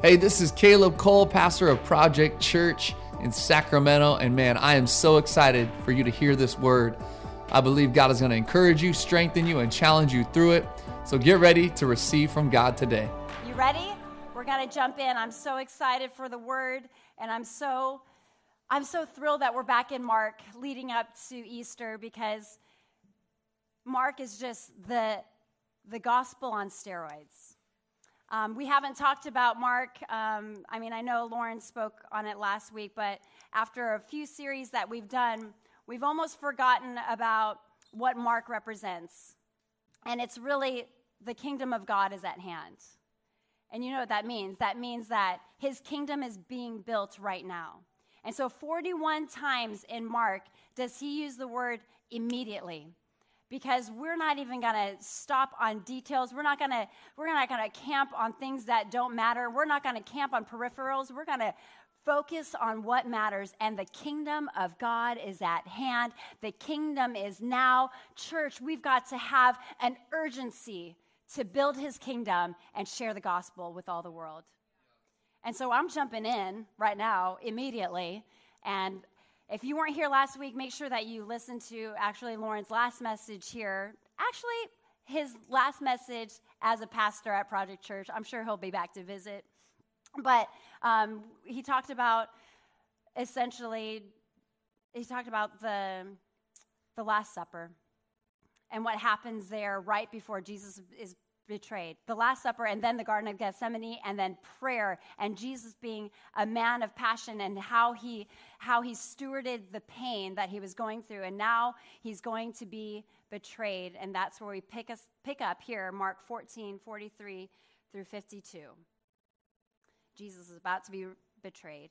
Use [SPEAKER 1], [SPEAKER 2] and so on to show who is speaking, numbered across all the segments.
[SPEAKER 1] Hey, this is Caleb Cole, pastor of Project Church in Sacramento. And man, I am so excited for you to hear this word. I believe God is going to encourage you, strengthen you, and challenge you through it. So get ready to receive from God today.
[SPEAKER 2] You ready? We're going to jump in. I'm so excited for the word, and I'm so I'm so thrilled that we're back in Mark leading up to Easter because Mark is just the the gospel on steroids. Um, we haven't talked about Mark. Um, I mean, I know Lauren spoke on it last week, but after a few series that we've done, we've almost forgotten about what Mark represents. And it's really the kingdom of God is at hand. And you know what that means? That means that his kingdom is being built right now. And so, 41 times in Mark does he use the word immediately because we're not even going to stop on details. We're not going to we're not going to camp on things that don't matter. We're not going to camp on peripherals. We're going to focus on what matters and the kingdom of God is at hand. The kingdom is now. Church, we've got to have an urgency to build his kingdom and share the gospel with all the world. And so I'm jumping in right now immediately and if you weren't here last week, make sure that you listen to actually Lauren's last message here. Actually, his last message as a pastor at Project Church. I'm sure he'll be back to visit. But um, he talked about essentially, he talked about the, the Last Supper and what happens there right before Jesus is betrayed. The Last Supper, and then the Garden of Gethsemane, and then prayer, and Jesus being a man of passion, and how he how he stewarded the pain that he was going through, and now he's going to be betrayed, and that's where we pick us pick up here, Mark 14, 43 through 52. Jesus is about to be betrayed.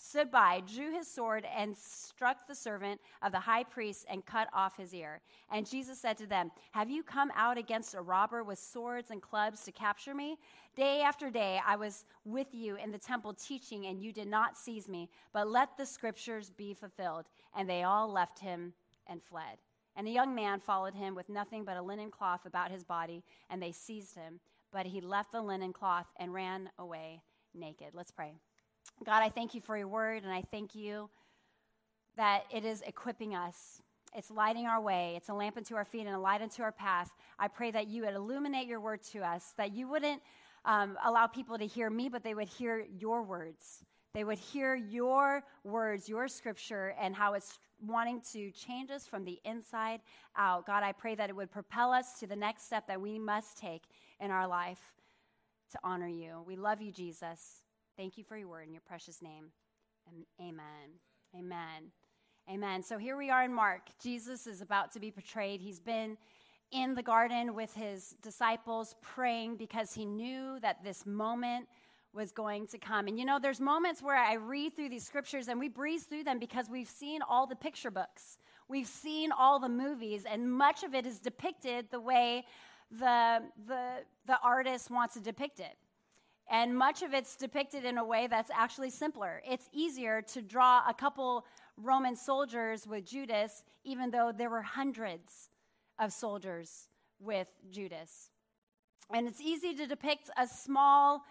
[SPEAKER 2] stood by, drew his sword, and struck the servant of the high priest and cut off his ear. And Jesus said to them, Have you come out against a robber with swords and clubs to capture me? Day after day I was with you in the temple teaching, and you did not seize me, but let the scriptures be fulfilled. And they all left him and fled. And a young man followed him with nothing but a linen cloth about his body, and they seized him. But he left the linen cloth and ran away naked. Let's pray. God, I thank you for your word, and I thank you that it is equipping us. It's lighting our way. It's a lamp unto our feet and a light unto our path. I pray that you would illuminate your word to us, that you wouldn't um, allow people to hear me, but they would hear your words. They would hear your words, your scripture, and how it's wanting to change us from the inside out. God, I pray that it would propel us to the next step that we must take in our life to honor you. We love you, Jesus. Thank you for your word in your precious name. Amen. Amen. Amen. So here we are in Mark. Jesus is about to be portrayed. He's been in the garden with his disciples praying because he knew that this moment was going to come. And you know, there's moments where I read through these scriptures and we breeze through them because we've seen all the picture books, we've seen all the movies, and much of it is depicted the way the, the, the artist wants to depict it. And much of it's depicted in a way that's actually simpler. It's easier to draw a couple Roman soldiers with Judas, even though there were hundreds of soldiers with Judas. And it's easy to depict a small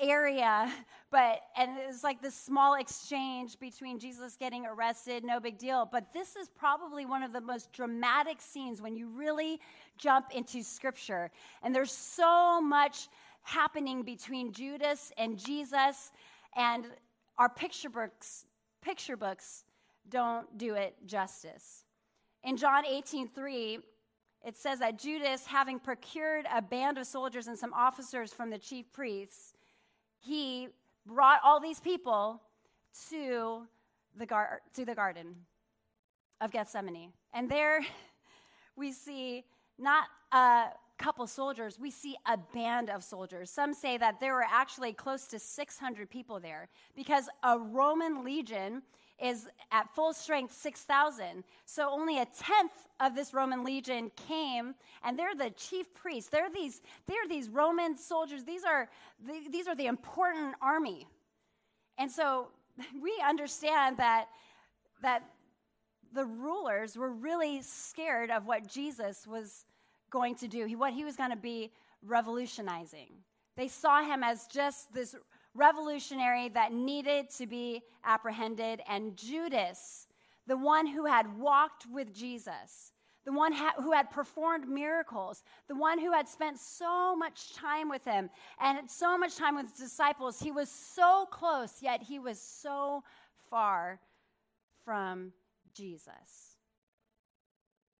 [SPEAKER 2] area, but and it's like this small exchange between Jesus getting arrested, no big deal. But this is probably one of the most dramatic scenes when you really jump into scripture. And there's so much happening between Judas and Jesus, and our picture books, picture books don't do it justice. In John 18 3, it says that Judas, having procured a band of soldiers and some officers from the chief priests, he brought all these people to the, gar- to the garden of Gethsemane. And there we see not a couple soldiers, we see a band of soldiers. Some say that there were actually close to 600 people there because a Roman legion is at full strength 6,000. So only a tenth of this Roman legion came, and they're the chief priests. They're these, they're these Roman soldiers. These are, the, these are the important army. And so we understand that, that the rulers were really scared of what Jesus was going to do, what he was going to be revolutionizing. They saw him as just this revolutionary that needed to be apprehended, and Judas, the one who had walked with Jesus, the one ha- who had performed miracles, the one who had spent so much time with him and so much time with his disciples, he was so close, yet he was so far from Jesus.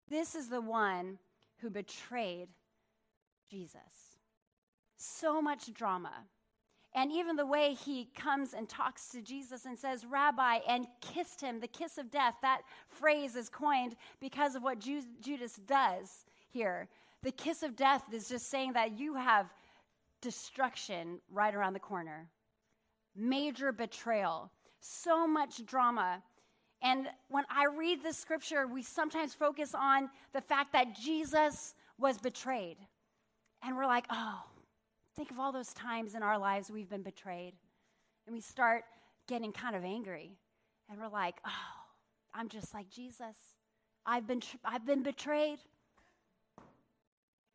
[SPEAKER 2] This is the one who betrayed Jesus. So much drama. And even the way he comes and talks to Jesus and says, Rabbi, and kissed him, the kiss of death, that phrase is coined because of what Ju- Judas does here. The kiss of death is just saying that you have destruction right around the corner. Major betrayal, so much drama. And when I read this scripture, we sometimes focus on the fact that Jesus was betrayed. And we're like, oh, think of all those times in our lives we've been betrayed. And we start getting kind of angry. And we're like, oh, I'm just like Jesus. I've been, I've been betrayed.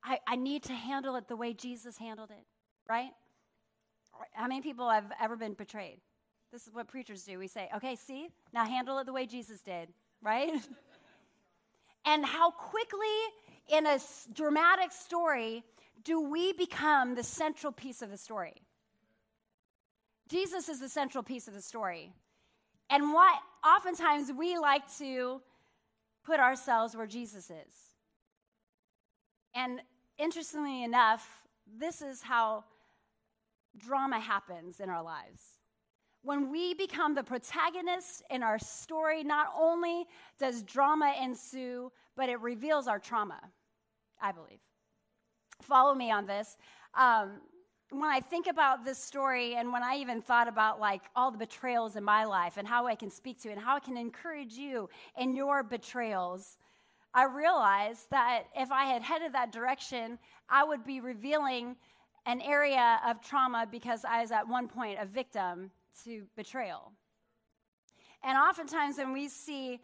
[SPEAKER 2] I, I need to handle it the way Jesus handled it, right? How many people have ever been betrayed? This is what preachers do. We say, okay, see, now handle it the way Jesus did, right? and how quickly in a dramatic story do we become the central piece of the story? Jesus is the central piece of the story. And what oftentimes we like to put ourselves where Jesus is. And interestingly enough, this is how drama happens in our lives. When we become the protagonist in our story, not only does drama ensue, but it reveals our trauma, I believe. Follow me on this. Um, when I think about this story and when I even thought about like all the betrayals in my life and how I can speak to you and how I can encourage you in your betrayals, I realized that if I had headed that direction, I would be revealing an area of trauma because I was at one point a victim to betrayal. And oftentimes, when we see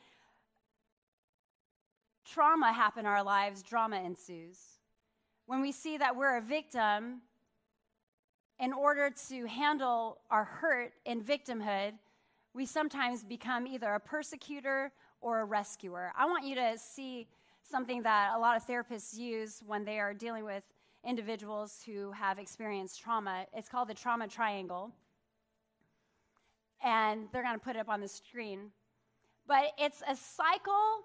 [SPEAKER 2] trauma happen in our lives, drama ensues. When we see that we're a victim, in order to handle our hurt in victimhood, we sometimes become either a persecutor or a rescuer. I want you to see something that a lot of therapists use when they are dealing with individuals who have experienced trauma. It's called the trauma triangle and they're going to put it up on the screen. But it's a cycle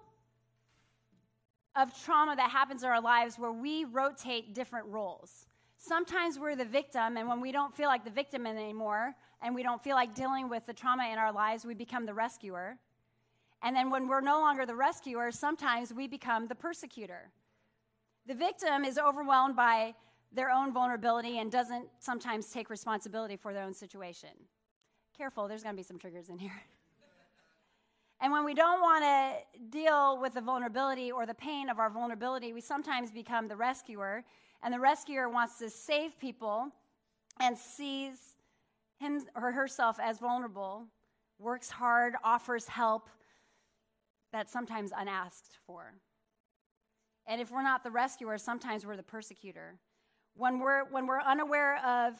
[SPEAKER 2] of trauma that happens in our lives where we rotate different roles. Sometimes we're the victim, and when we don't feel like the victim anymore, and we don't feel like dealing with the trauma in our lives, we become the rescuer. And then when we're no longer the rescuer, sometimes we become the persecutor. The victim is overwhelmed by their own vulnerability and doesn't sometimes take responsibility for their own situation careful, there's going to be some triggers in here. And when we don't want to deal with the vulnerability or the pain of our vulnerability, we sometimes become the rescuer. And the rescuer wants to save people and sees him or herself as vulnerable, works hard, offers help that's sometimes unasked for. And if we're not the rescuer, sometimes we're the persecutor. When we're, when we're unaware of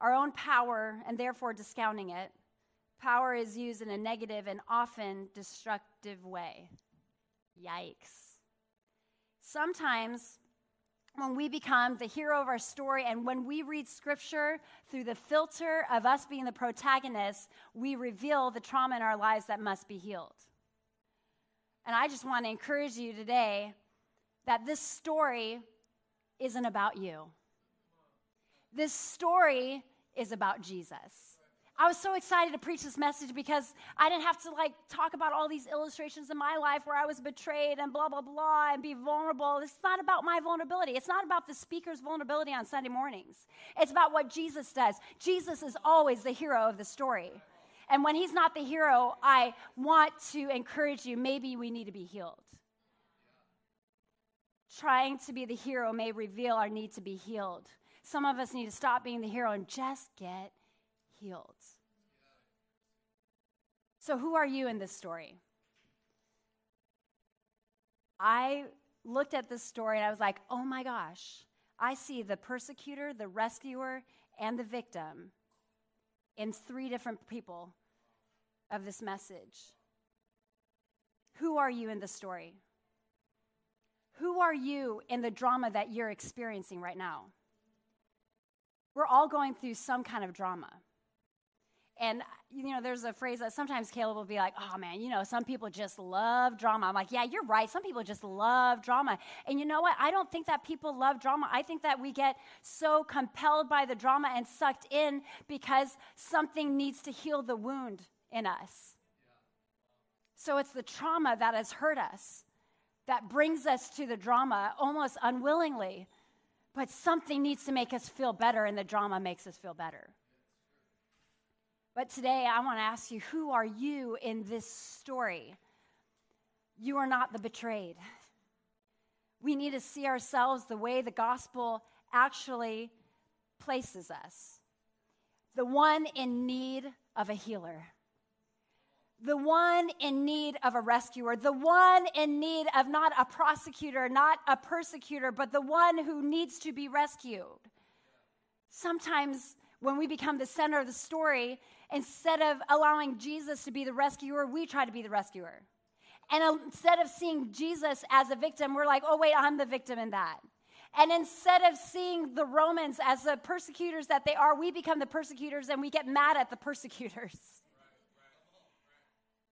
[SPEAKER 2] our own power and therefore discounting it. Power is used in a negative and often destructive way. Yikes. Sometimes, when we become the hero of our story and when we read scripture through the filter of us being the protagonist, we reveal the trauma in our lives that must be healed. And I just want to encourage you today that this story isn't about you. This story is about Jesus. I was so excited to preach this message because I didn't have to like talk about all these illustrations in my life where I was betrayed and blah, blah, blah, and be vulnerable. It's not about my vulnerability. It's not about the speaker's vulnerability on Sunday mornings. It's about what Jesus does. Jesus is always the hero of the story. And when he's not the hero, I want to encourage you maybe we need to be healed. Trying to be the hero may reveal our need to be healed. Some of us need to stop being the hero and just get healed. So, who are you in this story? I looked at this story and I was like, oh my gosh, I see the persecutor, the rescuer, and the victim in three different people of this message. Who are you in the story? Who are you in the drama that you're experiencing right now? We're all going through some kind of drama. And, you know, there's a phrase that sometimes Caleb will be like, oh man, you know, some people just love drama. I'm like, yeah, you're right. Some people just love drama. And you know what? I don't think that people love drama. I think that we get so compelled by the drama and sucked in because something needs to heal the wound in us. So it's the trauma that has hurt us that brings us to the drama almost unwillingly. But something needs to make us feel better, and the drama makes us feel better. But today, I want to ask you who are you in this story? You are not the betrayed. We need to see ourselves the way the gospel actually places us the one in need of a healer, the one in need of a rescuer, the one in need of not a prosecutor, not a persecutor, but the one who needs to be rescued. Sometimes when we become the center of the story, instead of allowing Jesus to be the rescuer, we try to be the rescuer. And instead of seeing Jesus as a victim, we're like, oh, wait, I'm the victim in that. And instead of seeing the Romans as the persecutors that they are, we become the persecutors and we get mad at the persecutors.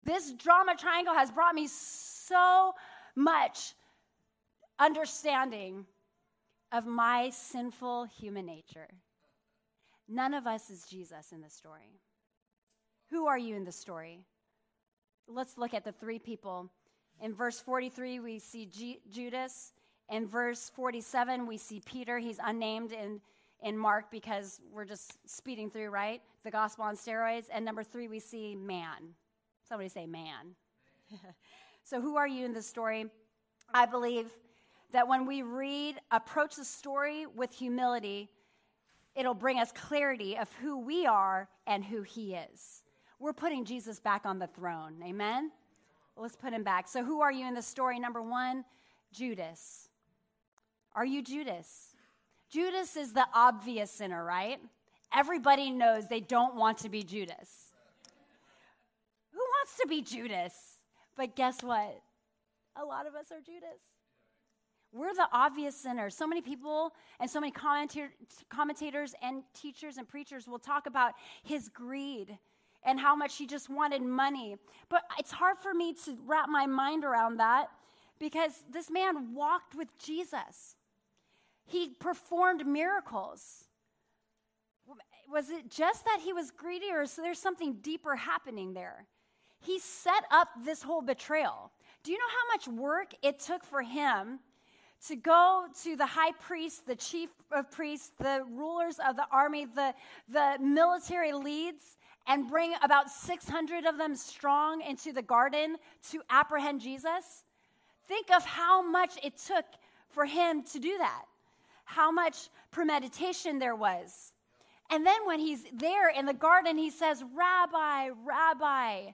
[SPEAKER 2] This drama triangle has brought me so much understanding of my sinful human nature. None of us is Jesus in this story. Who are you in the story? Let's look at the three people. In verse 43, we see G- Judas. In verse 47, we see Peter. He's unnamed in, in Mark because we're just speeding through, right? The gospel on steroids. And number three, we see man. Somebody say man. so, who are you in this story? I believe that when we read, approach the story with humility, it'll bring us clarity of who we are and who he is. We're putting Jesus back on the throne. Amen? let's put him back. So, who are you in the story? Number one, Judas. Are you Judas? Judas is the obvious sinner, right? Everybody knows they don't want to be Judas. Wants to be Judas? But guess what? A lot of us are Judas. We're the obvious sinners. So many people and so many commentators and teachers and preachers will talk about his greed and how much he just wanted money. But it's hard for me to wrap my mind around that because this man walked with Jesus. He performed miracles. Was it just that he was greedy, or is there something deeper happening there? He set up this whole betrayal. Do you know how much work it took for him to go to the high priest, the chief of priests, the rulers of the army, the, the military leads, and bring about 600 of them strong into the garden to apprehend Jesus? Think of how much it took for him to do that, how much premeditation there was. And then when he's there in the garden, he says, Rabbi, Rabbi.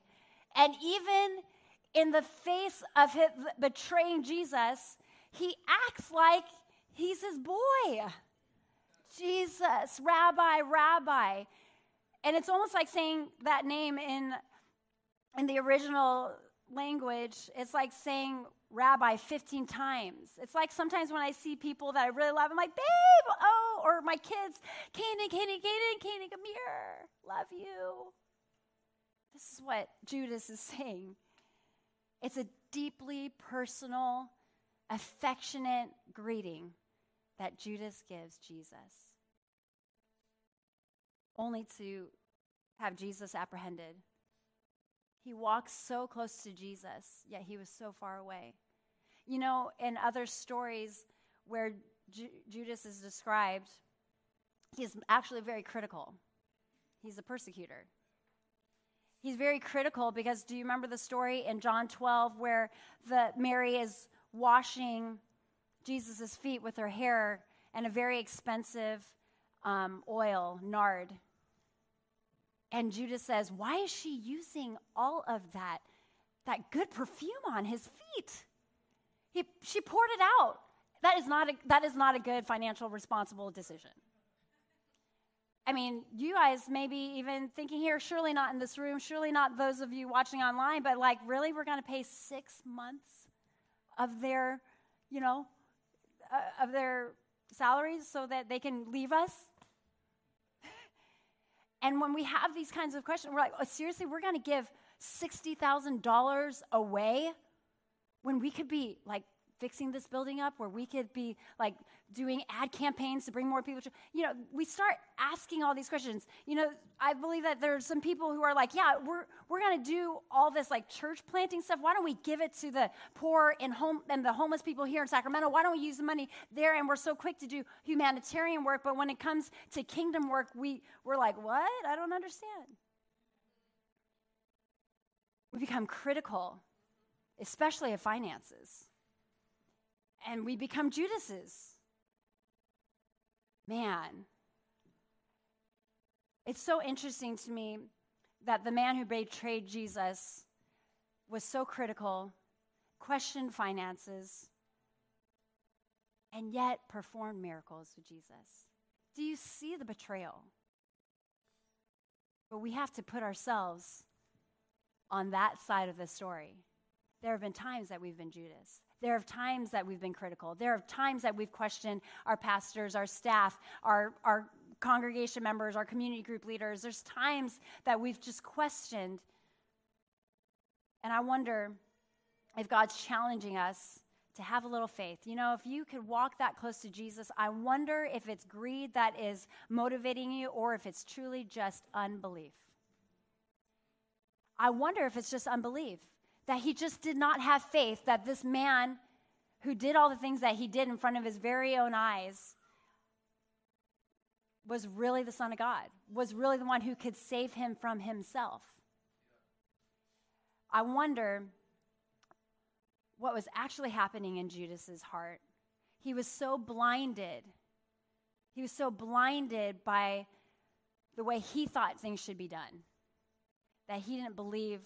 [SPEAKER 2] And even in the face of his betraying Jesus, he acts like he's his boy. Jesus, Rabbi, Rabbi. And it's almost like saying that name in, in the original language. It's like saying rabbi 15 times. It's like sometimes when I see people that I really love, I'm like, babe, oh, or my kids, Kanan, Kanan, Kanan, Kanan, come here. Love you. This is what Judas is saying. It's a deeply personal, affectionate greeting that Judas gives Jesus only to have Jesus apprehended. He walks so close to Jesus, yet he was so far away. You know, in other stories where Ju- Judas is described, he's actually very critical. He's a persecutor. He's very critical because do you remember the story in John 12 where the Mary is washing Jesus' feet with her hair and a very expensive um, oil, nard. And Judas says, Why is she using all of that, that good perfume on his feet? He, she poured it out. That is, not a, that is not a good financial responsible decision. I mean, you guys may be even thinking here, surely not in this room, surely not those of you watching online, but like, really, we're going to pay six months of their, you know, uh, of their salaries so that they can leave us? And when we have these kinds of questions, we're like, oh, seriously, we're going to give $60,000 away when we could be like fixing this building up, where we could be like doing ad campaigns to bring more people to, you know, we start asking all these questions. You know, I believe that there's some people who are like, yeah, we're, we're going to do all this like church planting stuff. Why don't we give it to the poor and home and the homeless people here in Sacramento? Why don't we use the money there? And we're so quick to do humanitarian work. But when it comes to kingdom work, we, we're like, what? I don't understand. We become critical, especially of finances and we become Judas's. Man, it's so interesting to me that the man who betrayed Jesus was so critical, questioned finances, and yet performed miracles with Jesus. Do you see the betrayal? But we have to put ourselves on that side of the story. There have been times that we've been Judas. There are times that we've been critical. There are times that we've questioned our pastors, our staff, our, our congregation members, our community group leaders. There's times that we've just questioned. And I wonder if God's challenging us to have a little faith. You know, if you could walk that close to Jesus, I wonder if it's greed that is motivating you or if it's truly just unbelief. I wonder if it's just unbelief that he just did not have faith that this man who did all the things that he did in front of his very own eyes was really the Son of God, was really the one who could save him from himself. I wonder what was actually happening in Judas's heart. He was so blinded. He was so blinded by the way he thought things should be done that he didn't believe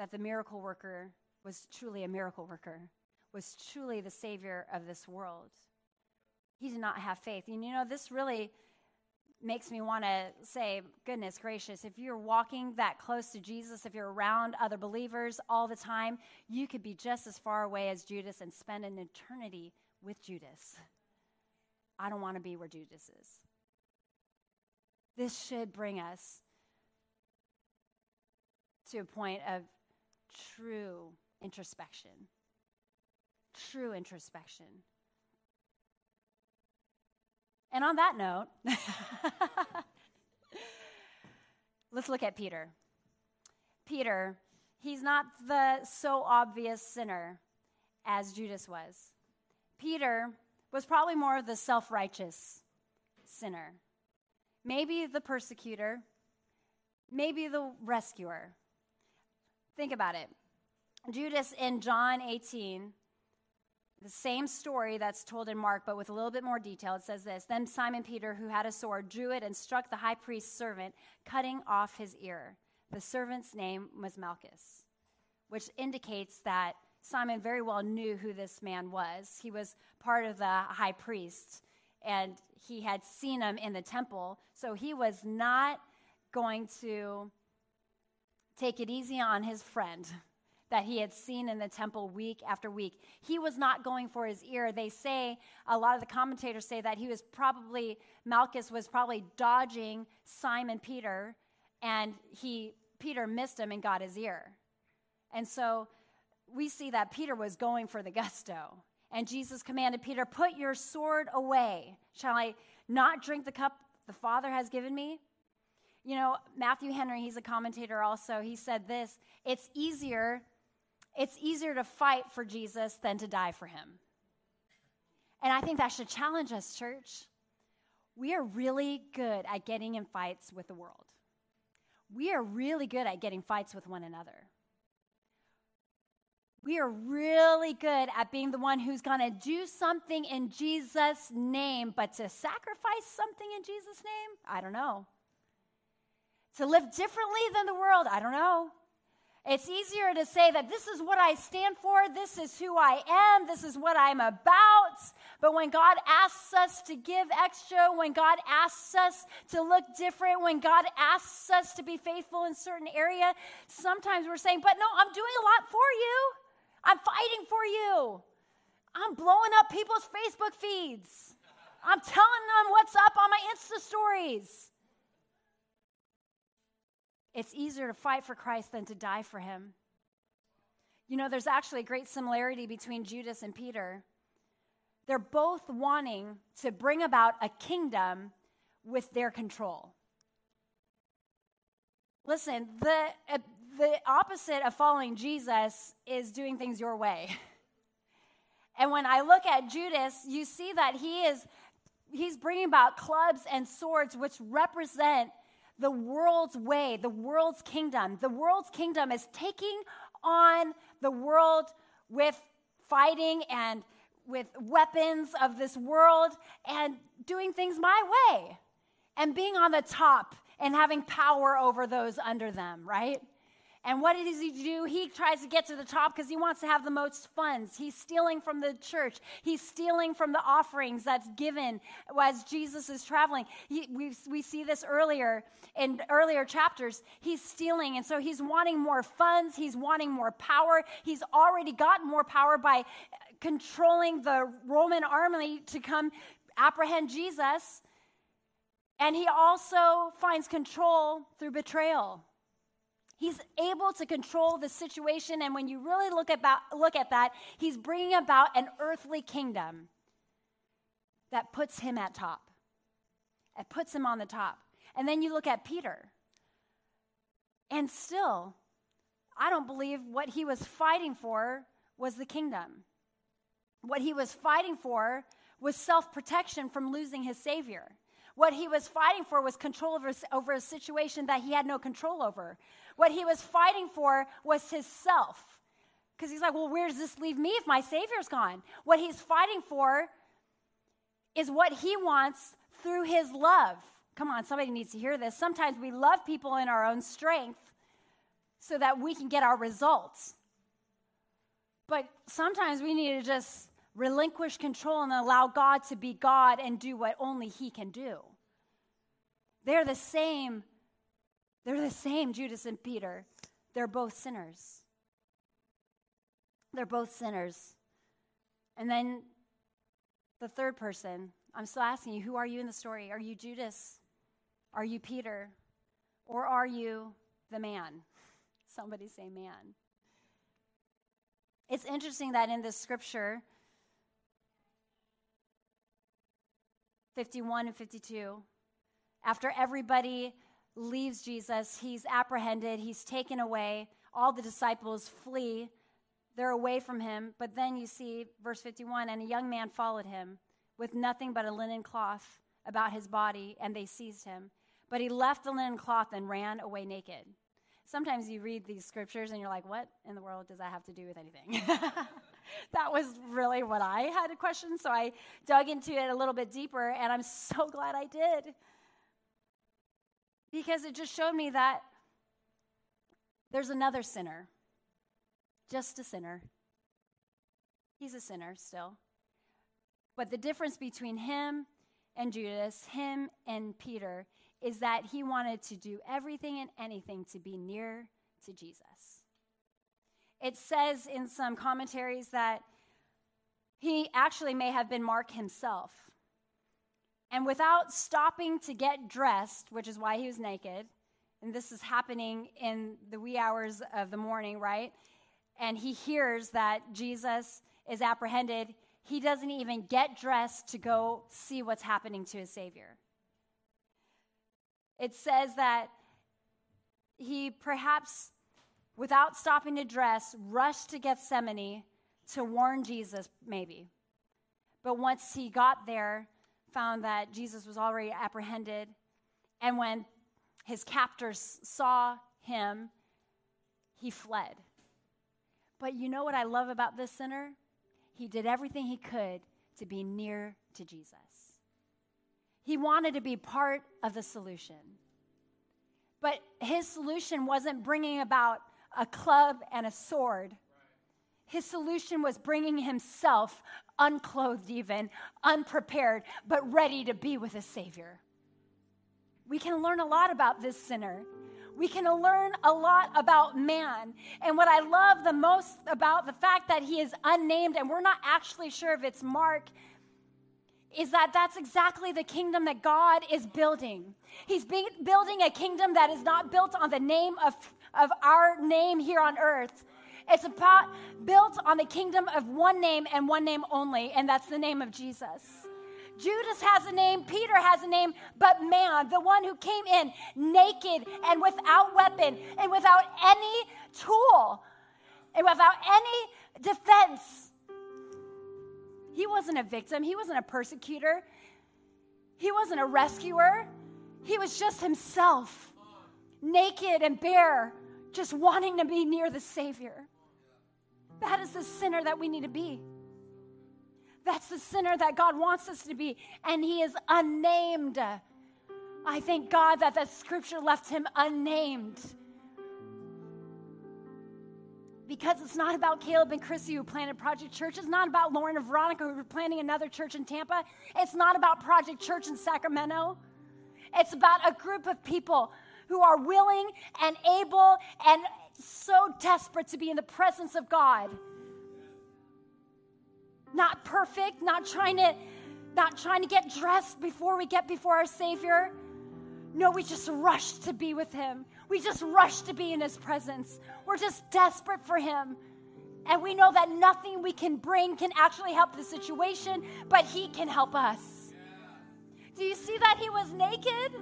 [SPEAKER 2] that the miracle worker was truly a miracle worker, was truly the Savior of this world. He did not have faith. And you know, this really makes me want to say, goodness gracious, if you're walking that close to Jesus, if you're around other believers all the time, you could be just as far away as Judas and spend an eternity with Judas. I don't want to be where Judas is. This should bring us to a point of true introspection. True introspection. And on that note, let's look at Peter. Peter, he's not the so obvious sinner as Judas was. Peter was probably more of the self righteous sinner. Maybe the persecutor, maybe the rescuer. Think about it. Judas in John 18, the same story that's told in Mark, but with a little bit more detail. It says this Then Simon Peter, who had a sword, drew it and struck the high priest's servant, cutting off his ear. The servant's name was Malchus, which indicates that Simon very well knew who this man was. He was part of the high priest, and he had seen him in the temple, so he was not going to take it easy on his friend that he had seen in the temple week after week. He was not going for his ear. They say, a lot of the commentators say that he was probably, Malchus was probably dodging Simon Peter, and he, Peter missed him and got his ear. And so we see that Peter was going for the gusto. And Jesus commanded Peter, Put your sword away. Shall I not drink the cup the Father has given me? You know, Matthew Henry, he's a commentator also, he said this it's easier, it's easier to fight for Jesus than to die for him. And I think that should challenge us, church. We are really good at getting in fights with the world. we are really good at getting fights with one another. We are really good at being the one who's going to do something in Jesus' name, but to sacrifice something in Jesus' name, I don't know. To live differently than the world, I don't know. It's easier to say that this is what I stand for, this is who I am, this is what I'm about. But when God asks us to give extra, when God asks us to look different, when God asks us to be faithful in certain area, sometimes we're saying, "But no, I'm doing a lot for you. I'm fighting for you. I'm blowing up people's Facebook feeds. I'm telling them what's up on my Insta stories." It's easier to fight for Christ than to die for him. You know, there's actually a great similarity between Judas and Peter. They're both wanting to bring about a kingdom with their control. Listen, the, uh, the opposite of following Jesus is doing things your way. And when I look at Judas, you see that he is he's bringing about clubs and swords which represent the world's way, the world's kingdom. The world's kingdom is taking on the world with fighting and with weapons of this world and doing things my way and being on the top and having power over those under them, right? And what does he do? He tries to get to the top because he wants to have the most funds. He's stealing from the church. He's stealing from the offerings that's given as Jesus is traveling. He, we, we see this earlier in earlier chapters. He's stealing, and so he's wanting more funds. He's wanting more power. He's already gotten more power by controlling the Roman army to come apprehend Jesus. And he also finds control through betrayal. He's able to control the situation, and when you really look, about, look at that, he's bringing about an earthly kingdom that puts him at top. It puts him on the top. And then you look at Peter, and still, I don't believe what he was fighting for was the kingdom. What he was fighting for was self protection from losing his Savior. What he was fighting for was control over, over a situation that he had no control over. What he was fighting for was his self. Because he's like, well, where does this leave me if my Savior's gone? What he's fighting for is what he wants through his love. Come on, somebody needs to hear this. Sometimes we love people in our own strength so that we can get our results. But sometimes we need to just relinquish control and allow God to be God and do what only He can do. They're the same they're the same, Judas and Peter. They're both sinners. They're both sinners. And then the third person, I'm still asking you, who are you in the story? Are you Judas? Are you Peter? Or are you the man? Somebody say man. It's interesting that in this scripture, 51 and 52, after everybody leaves Jesus. He's apprehended, he's taken away. All the disciples flee, they're away from him. But then you see verse 51 and a young man followed him with nothing but a linen cloth about his body, and they seized him. But he left the linen cloth and ran away naked. Sometimes you read these scriptures and you're like, what in the world does that have to do with anything? that was really what I had a question. So I dug into it a little bit deeper, and I'm so glad I did because it just showed me that there's another sinner, just a sinner. He's a sinner still. But the difference between him and Judas, him and Peter, is that he wanted to do everything and anything to be near to Jesus. It says in some commentaries that he actually may have been Mark himself and without stopping to get dressed, which is why he was naked, and this is happening in the wee hours of the morning, right? And he hears that Jesus is apprehended. He doesn't even get dressed to go see what's happening to his Savior. It says that he perhaps, without stopping to dress, rushed to Gethsemane to warn Jesus, maybe. But once he got there, found that Jesus was already apprehended. And when his captors saw him, he fled. But you know what I love about this sinner? He did everything he could to be near to Jesus. He wanted to be part of the solution. But his solution wasn't bringing about a club and a sword. His solution was bringing himself, unclothed even, unprepared, but ready to be with a Savior. We can learn a lot about this sinner. We can learn a lot about man. And what I love the most about the fact that he is unnamed and we're not actually sure if it's Mark is that that's exactly the kingdom that God is building. He's building a kingdom that is not built on the name of, of our name here on earth. It's about built on the kingdom of one name and one name only, and that's the name of Jesus. Judas has a name, Peter has a name, but man, the one who came in naked and without weapon and without any tool and without any defense. He wasn't a victim, he wasn't a persecutor, he wasn't a rescuer. He was just himself, naked and bare, just wanting to be near the Savior. That is the sinner that we need to be. That's the sinner that God wants us to be. And he is unnamed. I thank God that the scripture left him unnamed. Because it's not about Caleb and Chrissy who planted Project Church. It's not about Lauren and Veronica who are planning another church in Tampa. It's not about Project Church in Sacramento. It's about a group of people who are willing and able and so desperate to be in the presence of God. Not perfect, not trying to not trying to get dressed before we get before our Savior. No, we just rush to be with Him. We just rush to be in His presence. We're just desperate for Him. And we know that nothing we can bring can actually help the situation, but He can help us. Do you see that He was naked?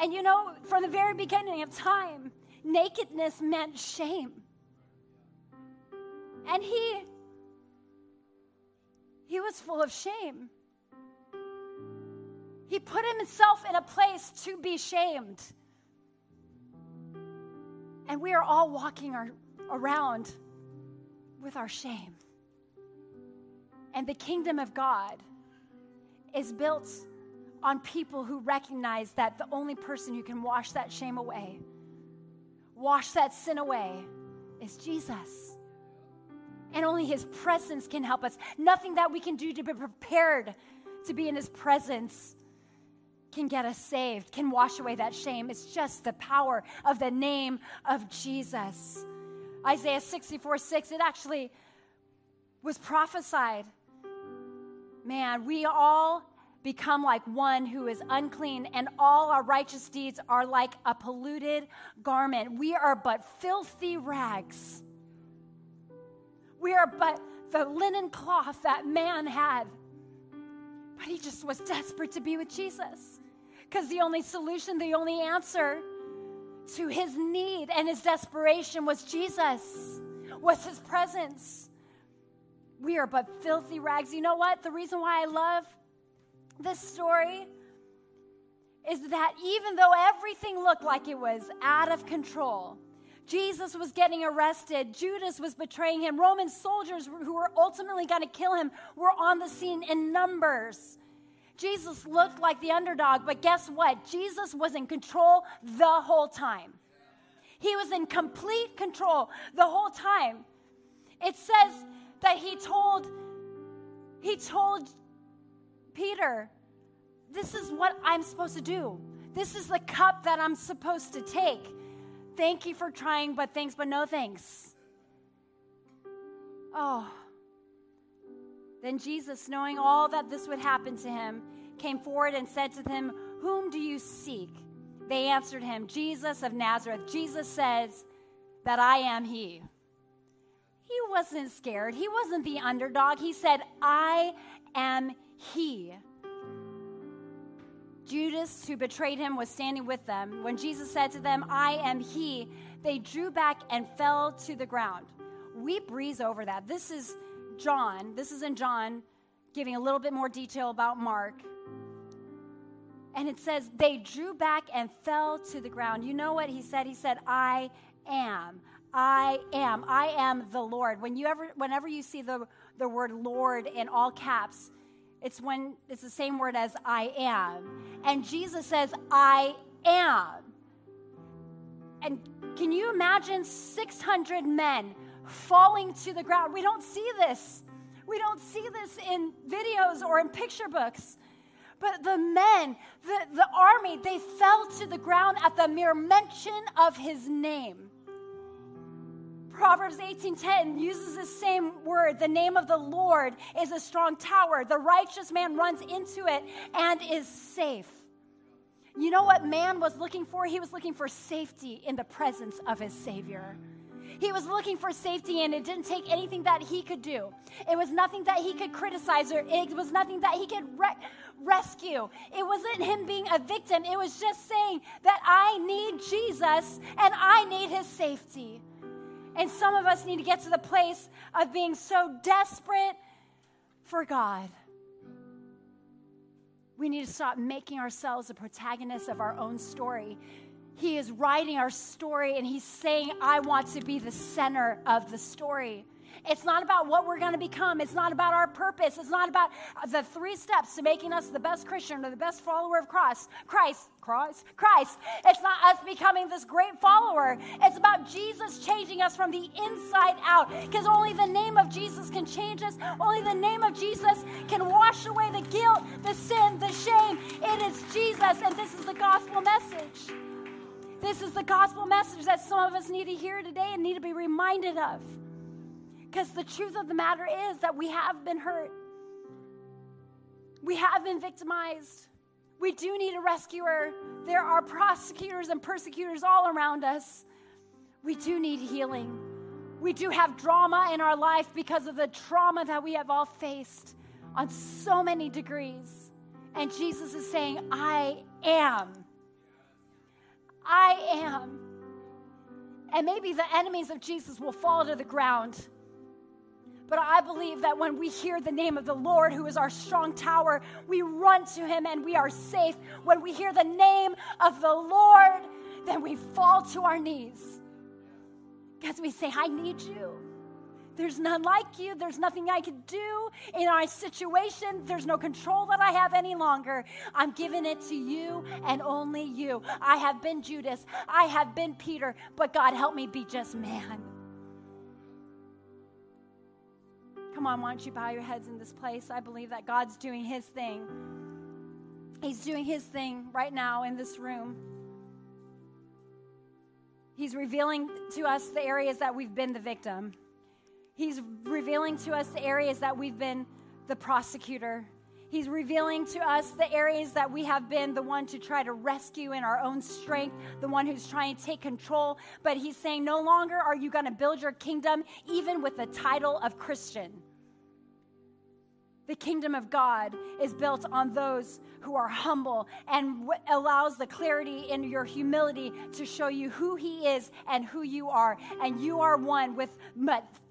[SPEAKER 2] And you know, from the very beginning of time, nakedness meant shame. And he he was full of shame. He put himself in a place to be shamed. And we are all walking our, around with our shame. And the kingdom of God is built on people who recognize that the only person who can wash that shame away wash that sin away is Jesus. And only his presence can help us. Nothing that we can do to be prepared to be in his presence can get us saved, can wash away that shame. It's just the power of the name of Jesus. Isaiah 64 6, it actually was prophesied. Man, we all become like one who is unclean, and all our righteous deeds are like a polluted garment. We are but filthy rags. We are but the linen cloth that man had. But he just was desperate to be with Jesus because the only solution, the only answer to his need and his desperation was Jesus, was his presence. We are but filthy rags. You know what? The reason why I love this story is that even though everything looked like it was out of control, Jesus was getting arrested. Judas was betraying him. Roman soldiers who were ultimately going to kill him were on the scene in numbers. Jesus looked like the underdog, but guess what? Jesus was in control the whole time. He was in complete control the whole time. It says that he told he told Peter, this is what I'm supposed to do. This is the cup that I'm supposed to take. Thank you for trying, but thanks, but no thanks. Oh. Then Jesus, knowing all that this would happen to him, came forward and said to them, Whom do you seek? They answered him, Jesus of Nazareth. Jesus says that I am he. He wasn't scared. He wasn't the underdog. He said, I am he. Judas, who betrayed him, was standing with them. When Jesus said to them, I am he, they drew back and fell to the ground. We breeze over that. This is John. This is in John, giving a little bit more detail about Mark. And it says, they drew back and fell to the ground. You know what he said? He said, I am. I am. I am the Lord. When you ever, whenever you see the, the word Lord in all caps, it's when it's the same word as I am. And Jesus says, I am. And can you imagine 600 men falling to the ground? We don't see this. We don't see this in videos or in picture books. But the men, the, the army, they fell to the ground at the mere mention of his name. Proverbs 18:10 uses the same word. The name of the Lord is a strong tower. The righteous man runs into it and is safe. You know what man was looking for? He was looking for safety in the presence of his Savior. He was looking for safety, and it didn't take anything that he could do. It was nothing that he could criticize, or it was nothing that he could re- rescue. It wasn't him being a victim. It was just saying that I need Jesus and I need his safety. And some of us need to get to the place of being so desperate for God. We need to stop making ourselves the protagonists of our own story. He is writing our story and he's saying, I want to be the center of the story. It's not about what we're going to become. It's not about our purpose. It's not about uh, the three steps to making us the best Christian or the best follower of Christ. Christ, Christ, Christ. It's not us becoming this great follower. It's about Jesus changing us from the inside out. Because only the name of Jesus can change us. Only the name of Jesus can wash away the guilt, the sin, the shame. It is Jesus, and this is the gospel message. This is the gospel message that some of us need to hear today and need to be reminded of. Because the truth of the matter is that we have been hurt, we have been victimized. We do need a rescuer. There are prosecutors and persecutors all around us. We do need healing. We do have drama in our life because of the trauma that we have all faced on so many degrees. And Jesus is saying, I am. I am. And maybe the enemies of Jesus will fall to the ground but I believe that when we hear the name of the Lord, who is our strong tower, we run to him and we are safe. When we hear the name of the Lord, then we fall to our knees because we say, I need you. There's none like you. There's nothing I can do in our situation. There's no control that I have any longer. I'm giving it to you and only you. I have been Judas. I have been Peter, but God help me be just man. Come on, why don't you bow your heads in this place? I believe that God's doing his thing. He's doing his thing right now in this room. He's revealing to us the areas that we've been the victim. He's revealing to us the areas that we've been the prosecutor. He's revealing to us the areas that we have been the one to try to rescue in our own strength, the one who's trying to take control. But he's saying, no longer are you going to build your kingdom even with the title of Christian. The kingdom of God is built on those who are humble and w- allows the clarity in your humility to show you who He is and who you are. And you are one with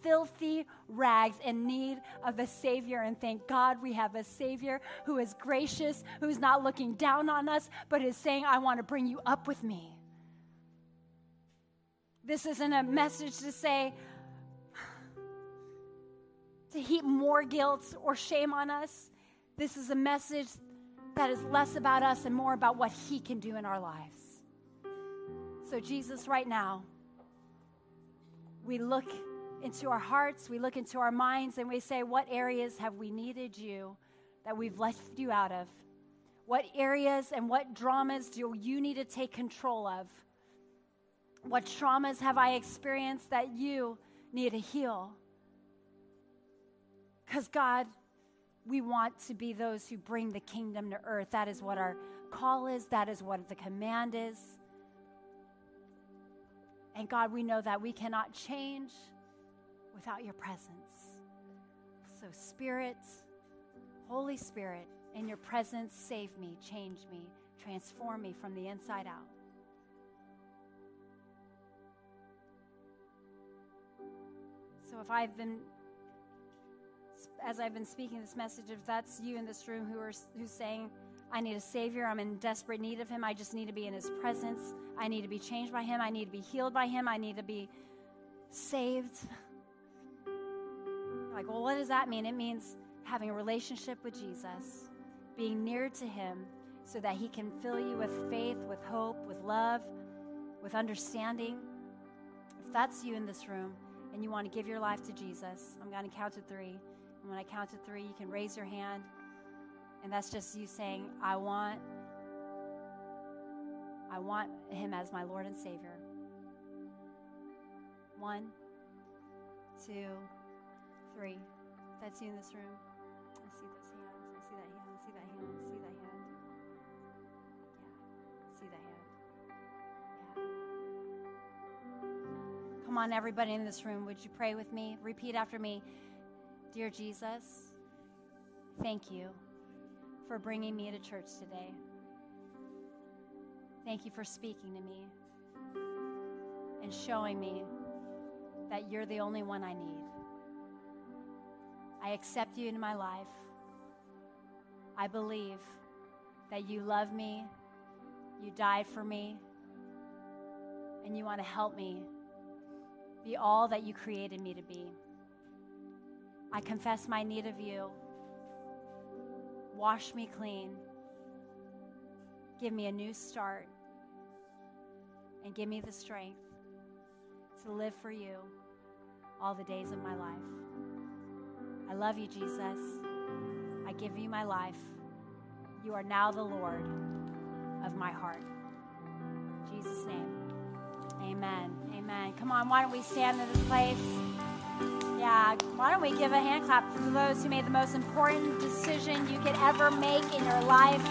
[SPEAKER 2] filthy rags in need of a Savior. And thank God we have a Savior who is gracious, who is not looking down on us, but is saying, I want to bring you up with me. This isn't a message to say, to heap more guilt or shame on us. This is a message that is less about us and more about what He can do in our lives. So, Jesus, right now, we look into our hearts, we look into our minds, and we say, What areas have we needed you that we've left you out of? What areas and what dramas do you need to take control of? What traumas have I experienced that you need to heal? Because, God, we want to be those who bring the kingdom to earth. That is what our call is, that is what the command is. And God, we know that we cannot change without your presence. So, Spirit, Holy Spirit, in your presence, save me, change me, transform me from the inside out. So, if I've been as I've been speaking this message, if that's you in this room who are who's saying, I need a Savior. I'm in desperate need of Him. I just need to be in His presence. I need to be changed by Him. I need to be healed by Him. I need to be saved. Like, well, what does that mean? It means having a relationship with Jesus, being near to Him so that He can fill you with faith, with hope, with love, with understanding. If that's you in this room and you want to give your life to Jesus, I'm going to count to three. And when I count to three, you can raise your hand. And that's just you saying, I want I want him as my Lord and Savior. One, two, three. That's you in this room. I see those hands. I see that hand. I see that hand. I see that hand. Yeah. I see that hand. Yeah. Come on, everybody in this room. Would you pray with me? Repeat after me. Dear Jesus, thank you for bringing me to church today. Thank you for speaking to me and showing me that you're the only one I need. I accept you into my life. I believe that you love me, you died for me, and you want to help me be all that you created me to be. I confess my need of you. Wash me clean. Give me a new start. And give me the strength to live for you all the days of my life. I love you, Jesus. I give you my life. You are now the Lord of my heart. In Jesus' name. Amen. Amen. Come on, why don't we stand in this place? Yeah, why don't we give a hand clap for those who made the most important decision you could ever make in your life?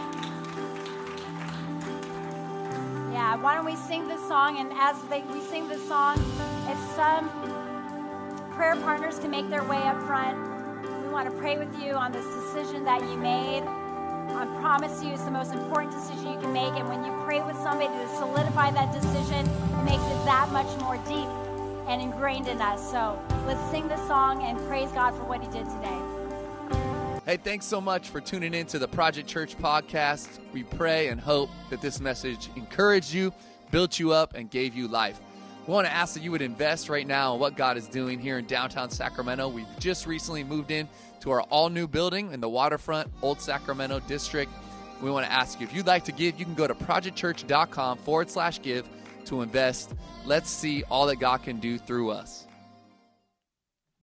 [SPEAKER 2] Yeah, why don't we sing this song? And as they, we sing this song, if some prayer partners can make their way up front, we want to pray with you on this decision that you made. I promise you, it's the most important decision you can make. And when you pray with somebody to solidify that decision, it makes it that much more deep and ingrained in us. So let's sing the song and praise God for what He did today.
[SPEAKER 1] Hey, thanks so much for tuning in to the Project Church podcast. We pray and hope that this message encouraged you, built you up, and gave you life. We want to ask that you would invest right now in what God is doing here in downtown Sacramento. We've just recently moved in to our all new building in the waterfront, Old Sacramento District. We want to ask you if you'd like to give, you can go to projectchurch.com forward slash give to invest. Let's see all that God can do through us.